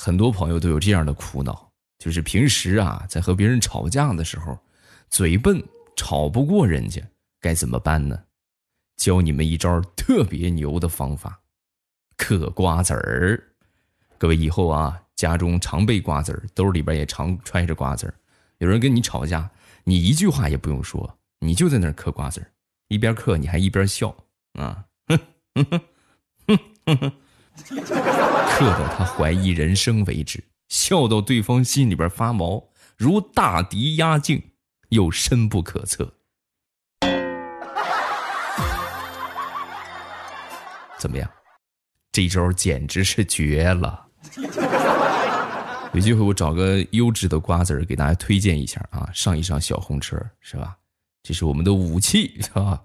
很多朋友都有这样的苦恼，就是平时啊，在和别人吵架的时候，嘴笨，吵不过人家，该怎么办呢？教你们一招特别牛的方法，嗑瓜子儿。各位以后啊，家中常备瓜子儿，兜里边也常揣着瓜子儿。有人跟你吵架，你一句话也不用说，你就在那儿嗑瓜子儿，一边嗑你还一边笑啊，哼哼哼哼哼刻，到他怀疑人生为止，笑到对方心里边发毛，如大敌压境，又深不可测。怎么样？这招简直是绝了！有机会我找个优质的瓜子儿给大家推荐一下啊，上一上小红车是吧？这是我们的武器，是吧？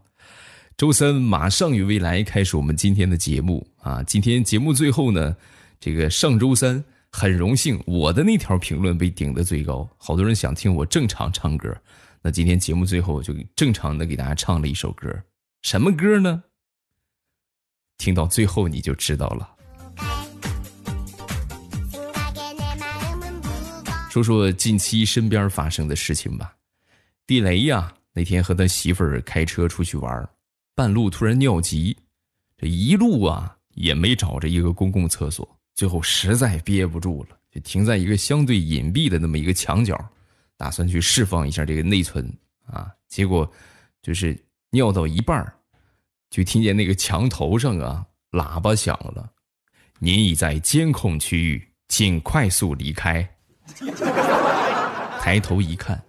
周三马上与未来开始我们今天的节目啊！今天节目最后呢，这个上周三很荣幸我的那条评论被顶的最高，好多人想听我正常唱歌，那今天节目最后就正常的给大家唱了一首歌，什么歌呢？听到最后你就知道了。说说近期身边发生的事情吧。地雷呀，那天和他媳妇儿开车出去玩，半路突然尿急，这一路啊也没找着一个公共厕所，最后实在憋不住了，就停在一个相对隐蔽的那么一个墙角，打算去释放一下这个内存啊。结果就是尿到一半就听见那个墙头上啊喇叭响了：“您已在监控区域，请快速离开。”抬头一看，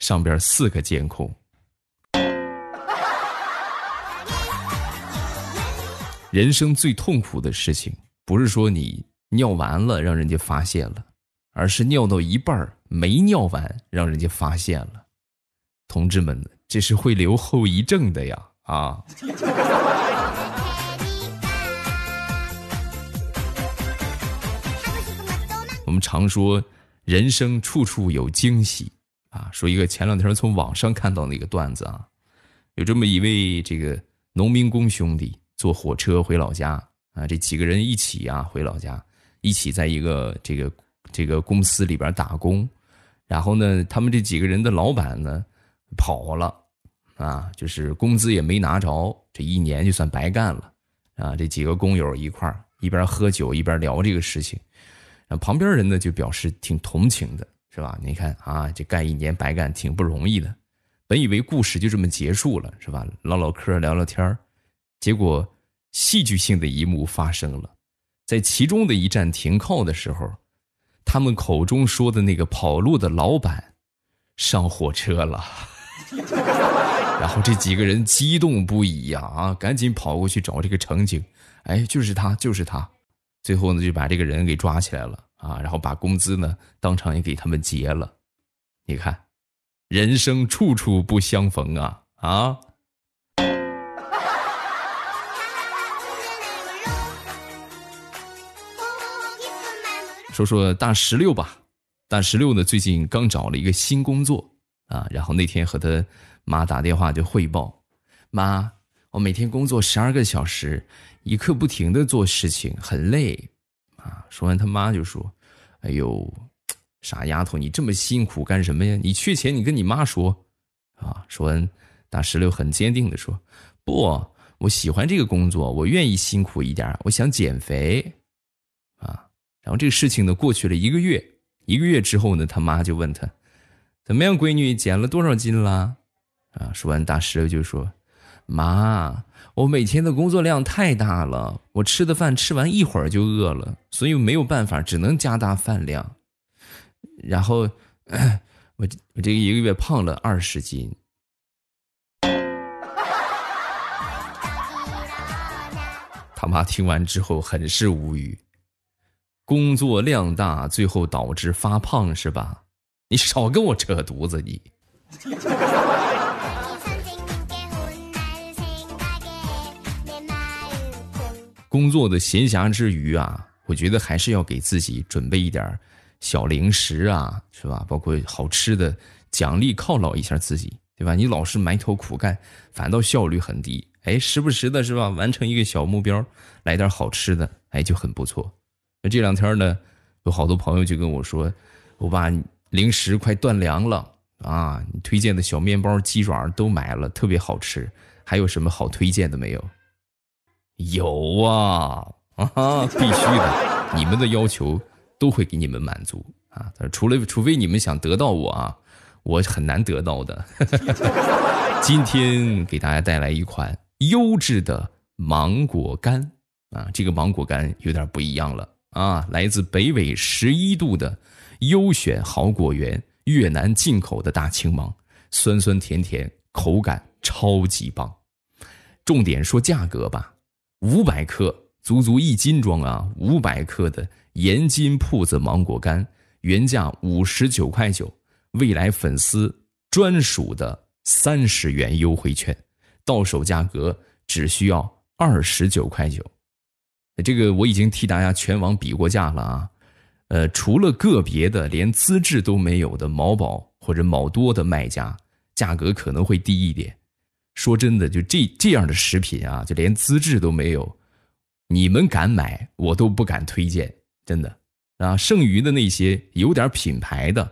上边四个监控。人生最痛苦的事情，不是说你尿完了让人家发现了，而是尿到一半没尿完让人家发现了。同志们，这是会留后遗症的呀！啊。我们常说，人生处处有惊喜啊。说一个前两天从网上看到那个段子啊，有这么一位这个农民工兄弟坐火车回老家啊，这几个人一起啊回老家，一起在一个这个这个公司里边打工，然后呢，他们这几个人的老板呢跑了啊，就是工资也没拿着，这一年就算白干了啊。这几个工友一块儿一边喝酒一边聊这个事情。那旁边人呢就表示挺同情的，是吧？你看啊，这干一年白干挺不容易的。本以为故事就这么结束了，是吧？唠唠嗑，聊聊天结果戏剧性的一幕发生了，在其中的一站停靠的时候，他们口中说的那个跑路的老板上火车了，然后这几个人激动不已呀，啊，赶紧跑过去找这个乘警，哎，就是他，就是他。最后呢，就把这个人给抓起来了啊，然后把工资呢当场也给他们结了。你看，人生处处不相逢啊啊！说说大石榴吧，大石榴呢最近刚找了一个新工作啊，然后那天和他妈打电话就汇报，妈，我每天工作十二个小时。一刻不停的做事情很累，啊！说完他妈就说：“哎呦，傻丫头，你这么辛苦干什么呀？你缺钱你跟你妈说，啊！”说完，大石榴很坚定的说：“不，我喜欢这个工作，我愿意辛苦一点，我想减肥，！”然后这个事情呢过去了一个月，一个月之后呢，他妈就问他：“怎么样，闺女减了多少斤啦？”啊！说完，大石榴就说：“妈。”我每天的工作量太大了，我吃的饭吃完一会儿就饿了，所以没有办法，只能加大饭量。然后，我我这个一个月胖了二十斤。他妈听完之后很是无语，工作量大，最后导致发胖是吧？你少跟我扯犊子你。工作的闲暇之余啊，我觉得还是要给自己准备一点小零食啊，是吧？包括好吃的奖励犒劳一下自己，对吧？你老是埋头苦干，反倒效率很低。哎，时不时的是吧？完成一个小目标，来点好吃的，哎，就很不错。这两天呢，有好多朋友就跟我说：“我爸零食快断粮了啊！你推荐的小面包、鸡爪都买了，特别好吃。还有什么好推荐的没有？”有啊啊，必须的，你们的要求都会给你们满足啊！除了除非你们想得到我啊，我很难得到的。今天给大家带来一款优质的芒果干啊，这个芒果干有点不一样了啊，来自北纬十一度的优选好果园越南进口的大青芒，酸酸甜甜，口感超级棒。重点说价格吧。五百克，足足一斤装啊！五百克的盐津铺子芒果干，原价五十九块九，未来粉丝专属的三十元优惠券，到手价格只需要二十九块九。这个我已经替大家全网比过价了啊！呃，除了个别的连资质都没有的某宝或者某多的卖家，价格可能会低一点。说真的，就这这样的食品啊，就连资质都没有，你们敢买，我都不敢推荐，真的啊。剩余的那些有点品牌的，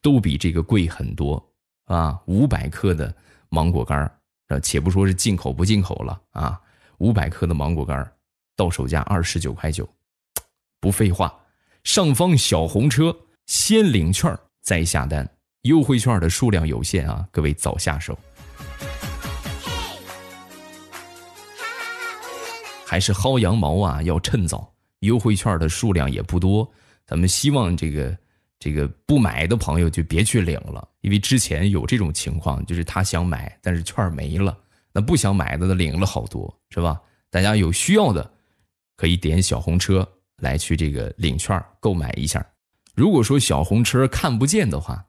都比这个贵很多啊。五百克的芒果干儿，且不说是进口不进口了啊，五百克的芒果干儿，到手价二十九块九。不废话，上方小红车先领券再下单，优惠券的数量有限啊，各位早下手。还是薅羊毛啊，要趁早，优惠券的数量也不多。咱们希望这个这个不买的朋友就别去领了，因为之前有这种情况，就是他想买，但是券没了，那不想买的呢领了好多，是吧？大家有需要的可以点小红车来去这个领券购买一下。如果说小红车看不见的话，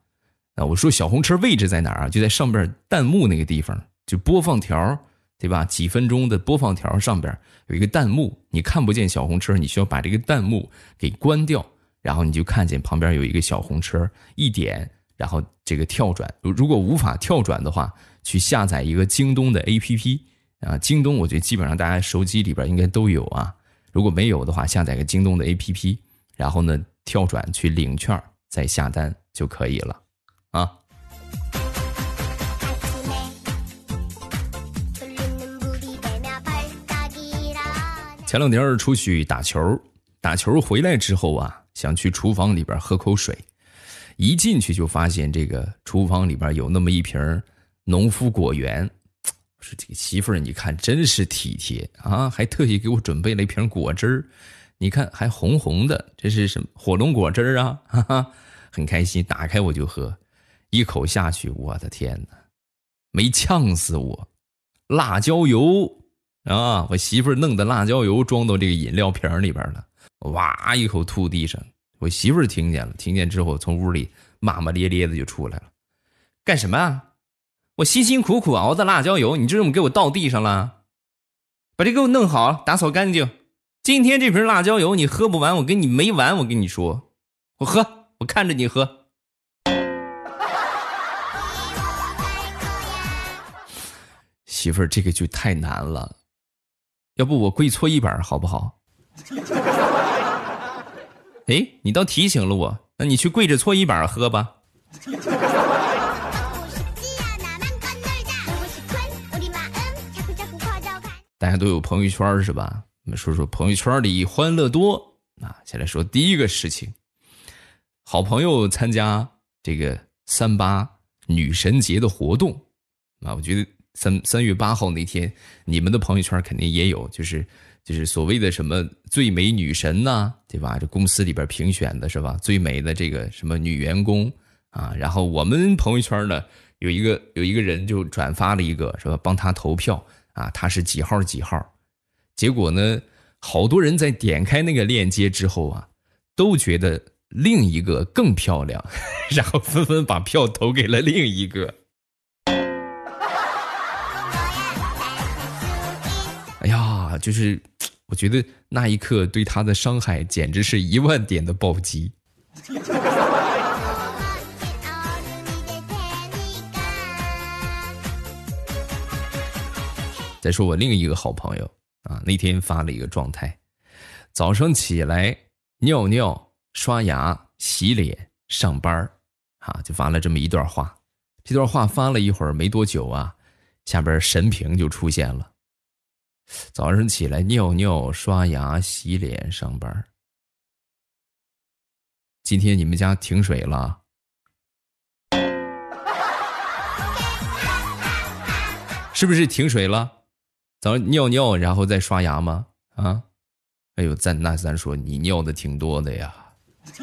那我说小红车位置在哪儿啊？就在上边弹幕那个地方，就播放条。对吧？几分钟的播放条上边有一个弹幕，你看不见小红车，你需要把这个弹幕给关掉，然后你就看见旁边有一个小红车，一点，然后这个跳转。如果无法跳转的话，去下载一个京东的 APP 啊，京东我觉得基本上大家手机里边应该都有啊。如果没有的话，下载个京东的 APP，然后呢跳转去领券，再下单就可以了啊。前两天出去打球，打球回来之后啊，想去厨房里边喝口水，一进去就发现这个厨房里边有那么一瓶农夫果园。说这个媳妇儿，你看真是体贴啊，还特意给我准备了一瓶果汁儿，你看还红红的，这是什么火龙果汁儿啊？哈哈，很开心，打开我就喝，一口下去，我的天哪，没呛死我，辣椒油。啊！我媳妇儿弄的辣椒油装到这个饮料瓶里边了，哇！一口吐地上。我媳妇儿听见了，听见之后从屋里骂骂咧咧的就出来了。干什么啊？我辛辛苦苦熬的辣椒油，你就这么给我倒地上了？把这给我弄好，打扫干净。今天这瓶辣椒油你喝不完，我跟你没完。我跟你说，我喝，我看着你喝。媳妇儿，这个就太难了。要不我跪搓衣板好不好？哎，你倒提醒了我，那你去跪着搓衣板喝吧。大家都有朋友圈是吧？我们说说朋友圈里欢乐多啊。先来说第一个事情，好朋友参加这个三八女神节的活动啊，我觉得。三三月八号那天，你们的朋友圈肯定也有，就是就是所谓的什么最美女神呐，对吧？这公司里边评选的是吧？最美的这个什么女员工啊，然后我们朋友圈呢有一个有一个人就转发了一个，是吧？帮他投票啊，他是几号几号？结果呢，好多人在点开那个链接之后啊，都觉得另一个更漂亮，然后纷纷把票投给了另一个。哎呀，就是，我觉得那一刻对他的伤害简直是一万点的暴击。再说我另一个好朋友啊，那天发了一个状态：早上起来尿尿刷牙、洗脸、上班啊，就发了这么一段话。这段话发了一会儿没多久啊，下边神评就出现了。早上起来尿尿、刷牙、洗脸、上班。今天你们家停水了？是不是停水了？早尿尿然后再刷牙吗？啊？哎呦，咱那咱说你尿的挺多的呀。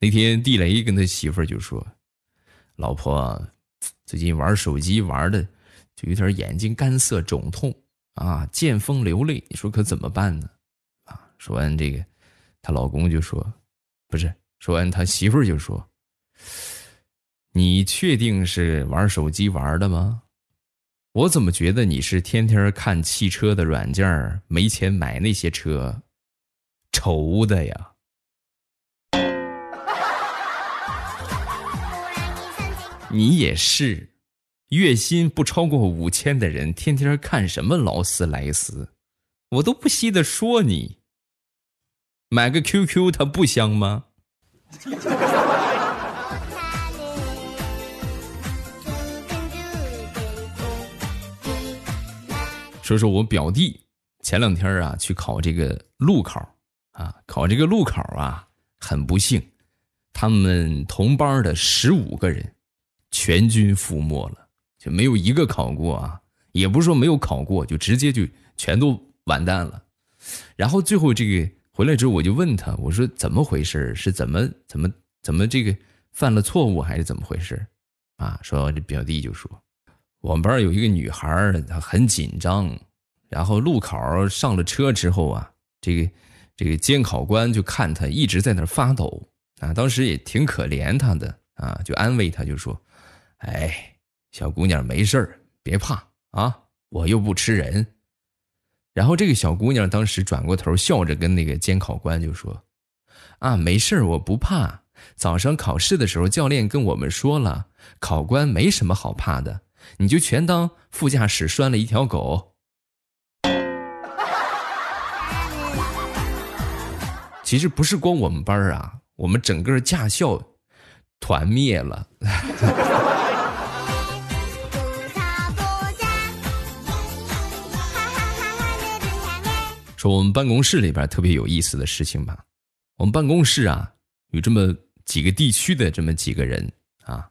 那天地雷跟他媳妇儿就说：“老婆，最近玩手机玩的就有点眼睛干涩肿痛啊，见风流泪，你说可怎么办呢？”啊，说完这个，她老公就说：“不是。”说完，他媳妇儿就说：“你确定是玩手机玩的吗？我怎么觉得你是天天看汽车的软件没钱买那些车，愁的呀？”你也是，月薪不超过五千的人，天天看什么劳斯莱斯，我都不稀得说你。买个 QQ，它不香吗？说说我表弟前两天啊去考这个路考啊，考这个路考啊，很不幸，他们同班的十五个人。全军覆没了，就没有一个考过啊！也不是说没有考过，就直接就全都完蛋了。然后最后这个回来之后，我就问他，我说怎么回事？是怎么怎么怎么这个犯了错误，还是怎么回事？啊，说这表弟就说，我们班有一个女孩，她很紧张，然后路考上了车之后啊，这个这个监考官就看她一直在那发抖啊，当时也挺可怜她的啊，就安慰她，就说。哎，小姑娘没事儿，别怕啊，我又不吃人。然后这个小姑娘当时转过头，笑着跟那个监考官就说：“啊，没事儿，我不怕。早上考试的时候，教练跟我们说了，考官没什么好怕的，你就全当副驾驶拴了一条狗。”其实不是光我们班啊，我们整个驾校团灭了。说我们办公室里边特别有意思的事情吧。我们办公室啊，有这么几个地区的这么几个人啊。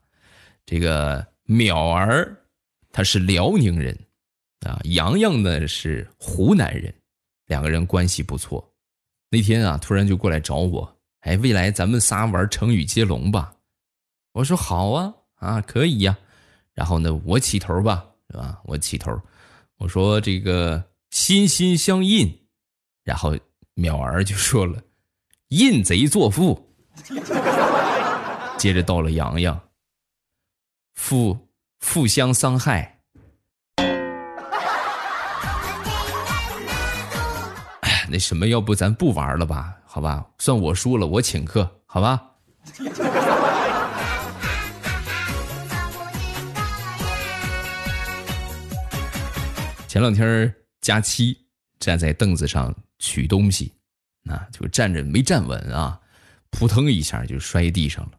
这个淼儿他是辽宁人啊，洋洋呢是湖南人，两个人关系不错。那天啊，突然就过来找我，哎，未来咱们仨玩成语接龙吧。我说好啊，啊可以呀。然后呢，我起头吧，是吧？我起头，我说这个心心相印。然后淼儿就说了：“ 印贼作父。”接着到了洋洋，父互相伤害。那什么，要不咱不玩了吧？好吧，算我输了，我请客，好吧？前两天假期站在凳子上。取东西，那就站着没站稳啊，扑腾一下就摔地上了。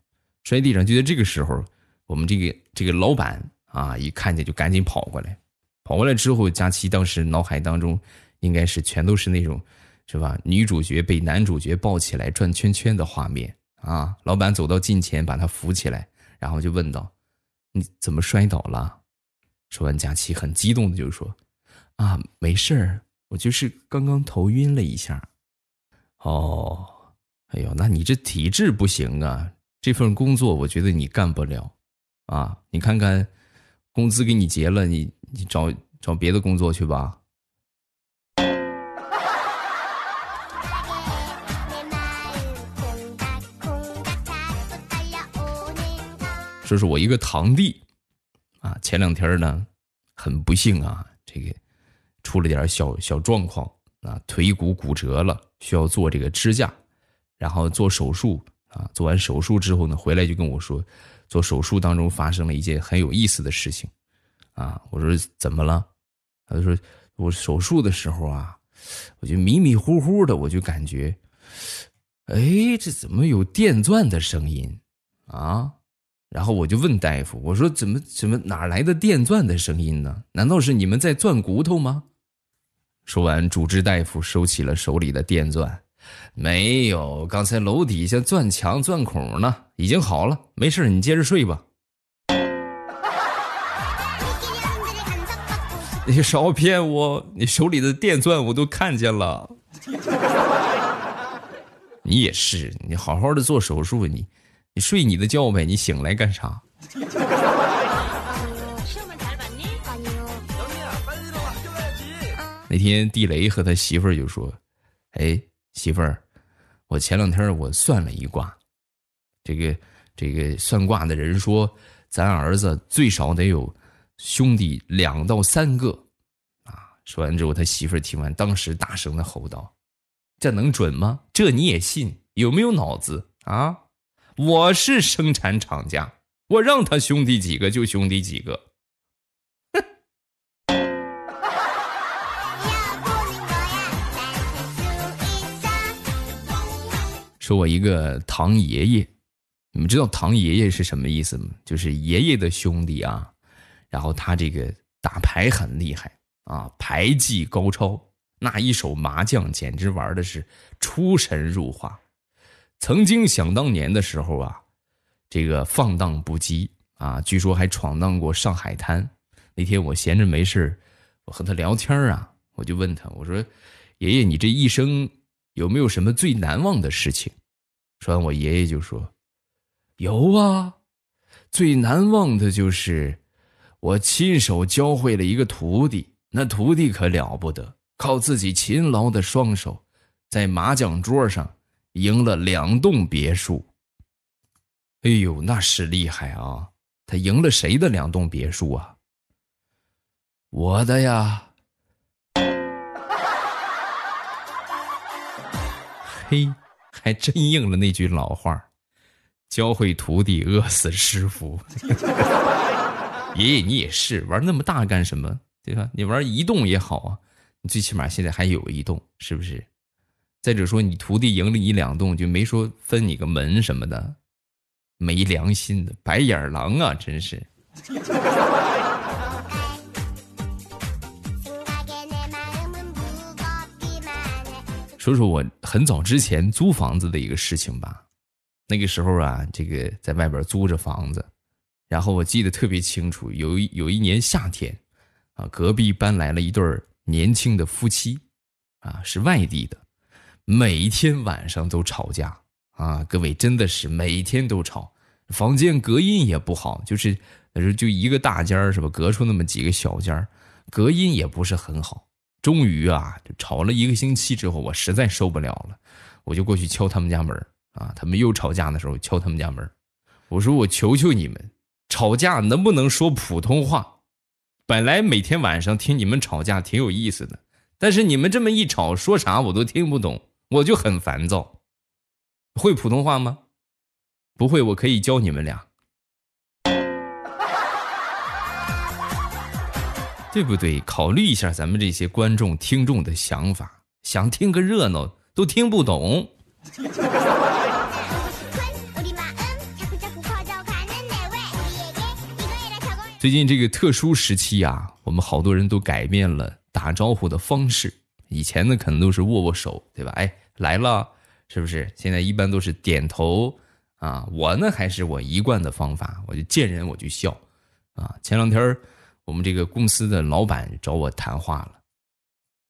摔地上就在这个时候，我们这个这个老板啊，一看见就赶紧跑过来。跑过来之后，佳琪当时脑海当中应该是全都是那种，是吧？女主角被男主角抱起来转圈圈的画面啊。老板走到近前，把他扶起来，然后就问道：“你怎么摔倒了？”说完，佳琪很激动的就说：“啊，没事儿。”我就是刚刚头晕了一下，哦，哎呦，那你这体质不行啊！这份工作我觉得你干不了，啊，你看看，工资给你结了，你你找找别的工作去吧。说是我一个堂弟，啊，前两天呢，很不幸啊，这个。出了点小小状况啊，腿骨骨折了，需要做这个支架，然后做手术啊。做完手术之后呢，回来就跟我说，做手术当中发生了一件很有意思的事情啊。我说怎么了？他就说我手术的时候啊，我就迷迷糊糊的，我就感觉，哎，这怎么有电钻的声音啊？然后我就问大夫，我说怎么怎么哪来的电钻的声音呢？难道是你们在钻骨头吗？说完，主治大夫收起了手里的电钻，没有，刚才楼底下钻墙钻孔呢，已经好了，没事，你接着睡吧。你少骗我，你手里的电钻我都看见了。你也是，你好好的做手术，你。你睡你的觉呗，你醒来干啥？那天地雷和他媳妇儿就说：“哎，媳妇儿，我前两天我算了一卦，这个这个算卦的人说，咱儿子最少得有兄弟两到三个。”啊，说完之后，他媳妇儿听完，当时大声的吼道：“这能准吗？这你也信？有没有脑子啊？”我是生产厂家，我让他兄弟几个就兄弟几个。说我一个堂爷爷，你们知道堂爷爷是什么意思吗？就是爷爷的兄弟啊。然后他这个打牌很厉害啊，牌技高超，那一手麻将简直玩的是出神入化。曾经想当年的时候啊，这个放荡不羁啊，据说还闯荡过上海滩。那天我闲着没事我和他聊天啊，我就问他，我说：“爷爷，你这一生有没有什么最难忘的事情？”说完，我爷爷就说：“有啊，最难忘的就是我亲手教会了一个徒弟，那徒弟可了不得，靠自己勤劳的双手，在麻将桌上。”赢了两栋别墅，哎呦，那是厉害啊！他赢了谁的两栋别墅啊？我的呀！嘿，还真应了那句老话教会徒弟，饿死师傅。爷爷，你也是玩那么大干什么？对吧？你玩移动也好啊，你最起码现在还有移动，是不是？再者说，你徒弟赢了你两栋，就没说分你个门什么的，没良心的白眼狼啊！真是。说说我很早之前租房子的一个事情吧。那个时候啊，这个在外边租着房子，然后我记得特别清楚，有一有一年夏天，啊，隔壁搬来了一对年轻的夫妻，啊，是外地的。每天晚上都吵架啊！各位真的是每天都吵，房间隔音也不好，就是那时候就一个大间儿是吧？隔出那么几个小间儿，隔音也不是很好。终于啊，就吵了一个星期之后，我实在受不了了，我就过去敲他们家门啊。他们又吵架的时候，敲他们家门我说：“我求求你们，吵架能不能说普通话？本来每天晚上听你们吵架挺有意思的，但是你们这么一吵，说啥我都听不懂。”我就很烦躁，会普通话吗？不会，我可以教你们俩，对不对？考虑一下咱们这些观众听众的想法，想听个热闹都听不懂。最近这个特殊时期啊，我们好多人都改变了打招呼的方式。以前呢，可能都是握握手，对吧？哎，来了，是不是？现在一般都是点头啊。我呢，还是我一贯的方法，我就见人我就笑啊。前两天儿我们这个公司的老板找我谈话了，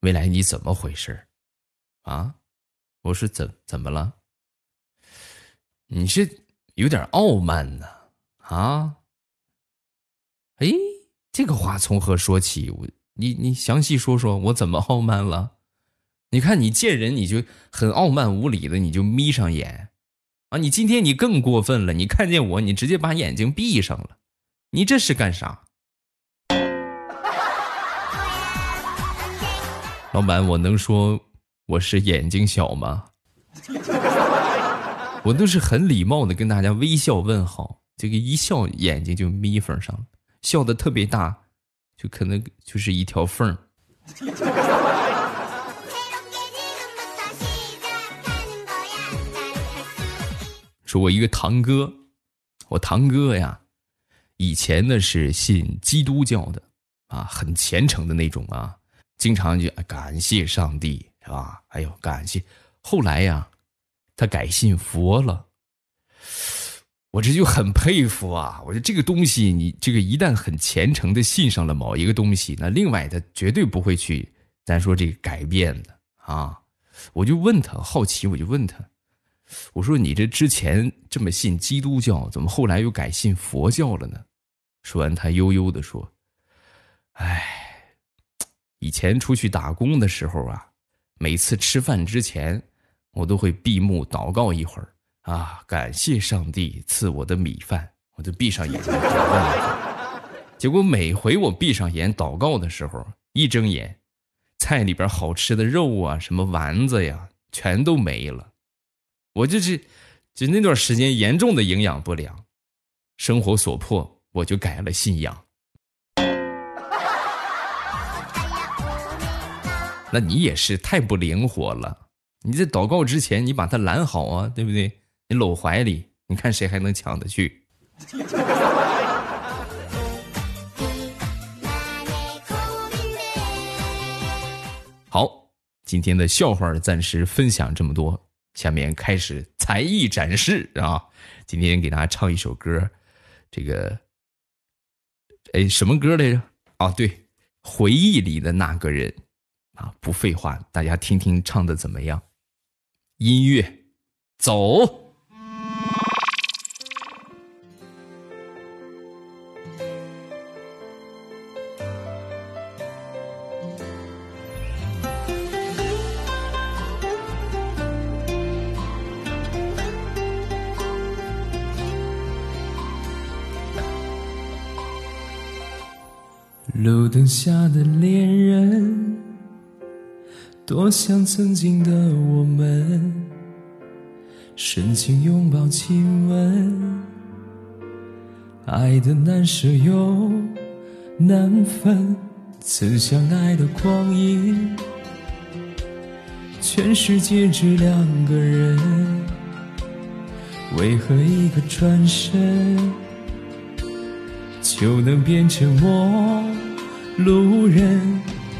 未来你怎么回事啊？我说怎怎么了？你是有点傲慢呢？啊？哎，这个话从何说起？我你你详细说说，我怎么傲慢了？你看，你见人你就很傲慢无礼的，你就眯上眼，啊！你今天你更过分了，你看见我，你直接把眼睛闭上了，你这是干啥？老板，我能说我是眼睛小吗？我都是很礼貌的跟大家微笑问好，这个一笑眼睛就眯缝上了，笑的特别大，就可能就是一条缝说我一个堂哥，我堂哥呀，以前呢是信基督教的啊，很虔诚的那种啊，经常就感谢上帝是吧？哎呦，感谢。后来呀，他改信佛了。我这就很佩服啊！我说这个东西，你这个一旦很虔诚的信上了某一个东西，那另外他绝对不会去咱说这个改变的啊！我就问他，好奇我就问他，我说你这之前这么信基督教，怎么后来又改信佛教了呢？说完，他悠悠的说：“哎，以前出去打工的时候啊，每次吃饭之前，我都会闭目祷告一会儿。”啊！感谢上帝赐我的米饭，我就闭上眼睛祷告。结果每回我闭上眼祷告的时候，一睁眼，菜里边好吃的肉啊，什么丸子呀，全都没了。我就是，就那段时间严重的营养不良，生活所迫，我就改了信仰。那你也是太不灵活了！你在祷告之前，你把它拦好啊，对不对？你搂怀里，你看谁还能抢得去？好，今天的笑话暂时分享这么多，下面开始才艺展示啊！今天给大家唱一首歌，这个，哎，什么歌来着？啊，对，回忆里的那个人啊！不废话，大家听听唱的怎么样？音乐，走。路灯下的恋人，多像曾经的我们，深情拥抱亲吻，爱的难舍又难分，曾相爱的光阴，全世界只两个人，为何一个转身就能变成陌？路人，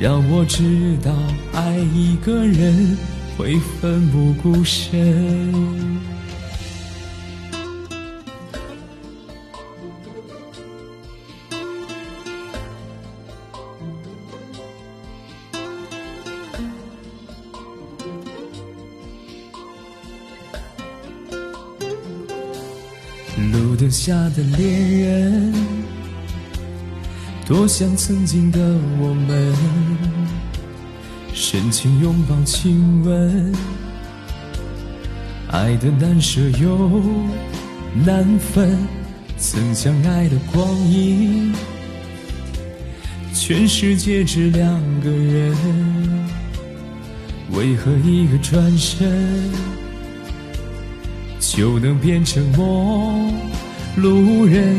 让我知道，爱一个人会奋不顾身。路灯下的恋人。多想曾经的我们，深情拥抱亲吻，爱的难舍又难分，曾相爱的光阴，全世界只两个人，为何一个转身就能变成陌路人？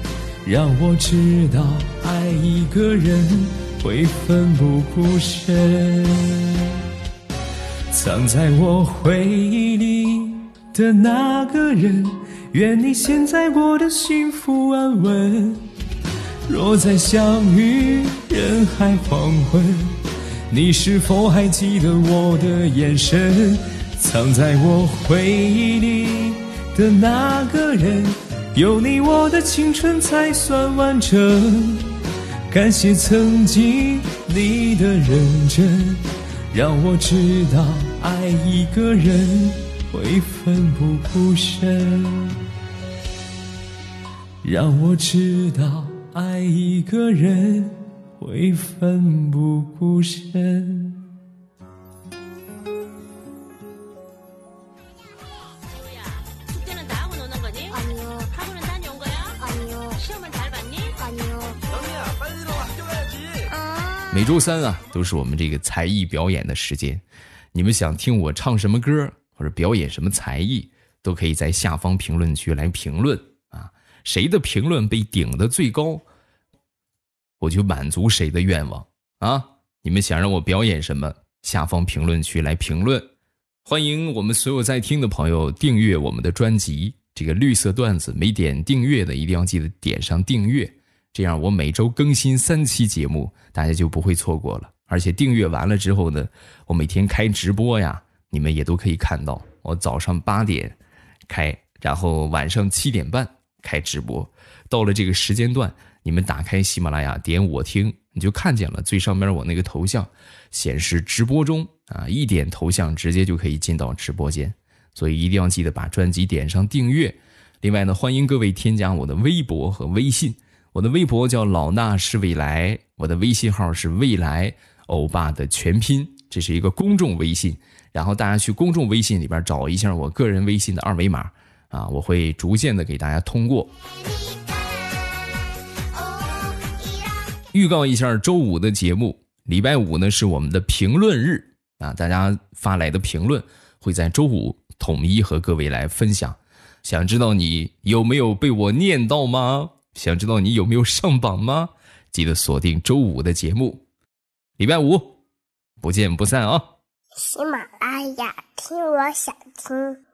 让我知道，爱一个人会奋不顾身。藏在我回忆里的那个人，愿你现在过得幸福安稳。若再相遇人海黄昏，你是否还记得我的眼神？藏在我回忆里的那个人，有你我的青春才算完整。感谢曾经你的认真，让我知道爱一个人会奋不顾身，让我知道爱一个人会奋不顾身。每周三啊，都是我们这个才艺表演的时间。你们想听我唱什么歌，或者表演什么才艺，都可以在下方评论区来评论啊。谁的评论被顶的最高，我就满足谁的愿望啊。你们想让我表演什么，下方评论区来评论。欢迎我们所有在听的朋友订阅我们的专辑。这个绿色段子没点订阅的，一定要记得点上订阅。这样，我每周更新三期节目，大家就不会错过了。而且订阅完了之后呢，我每天开直播呀，你们也都可以看到。我早上八点开，然后晚上七点半开直播。到了这个时间段，你们打开喜马拉雅，点我听，你就看见了最上面我那个头像显示直播中啊，一点头像直接就可以进到直播间。所以一定要记得把专辑点上订阅。另外呢，欢迎各位添加我的微博和微信。我的微博叫老衲是未来，我的微信号是未来欧巴的全拼，这是一个公众微信。然后大家去公众微信里边找一下我个人微信的二维码啊，我会逐渐的给大家通过。预告一下周五的节目，礼拜五呢是我们的评论日啊，大家发来的评论会在周五统一和各位来分享。想知道你有没有被我念到吗？想知道你有没有上榜吗？记得锁定周五的节目，礼拜五不见不散啊！喜马拉雅听，我想听。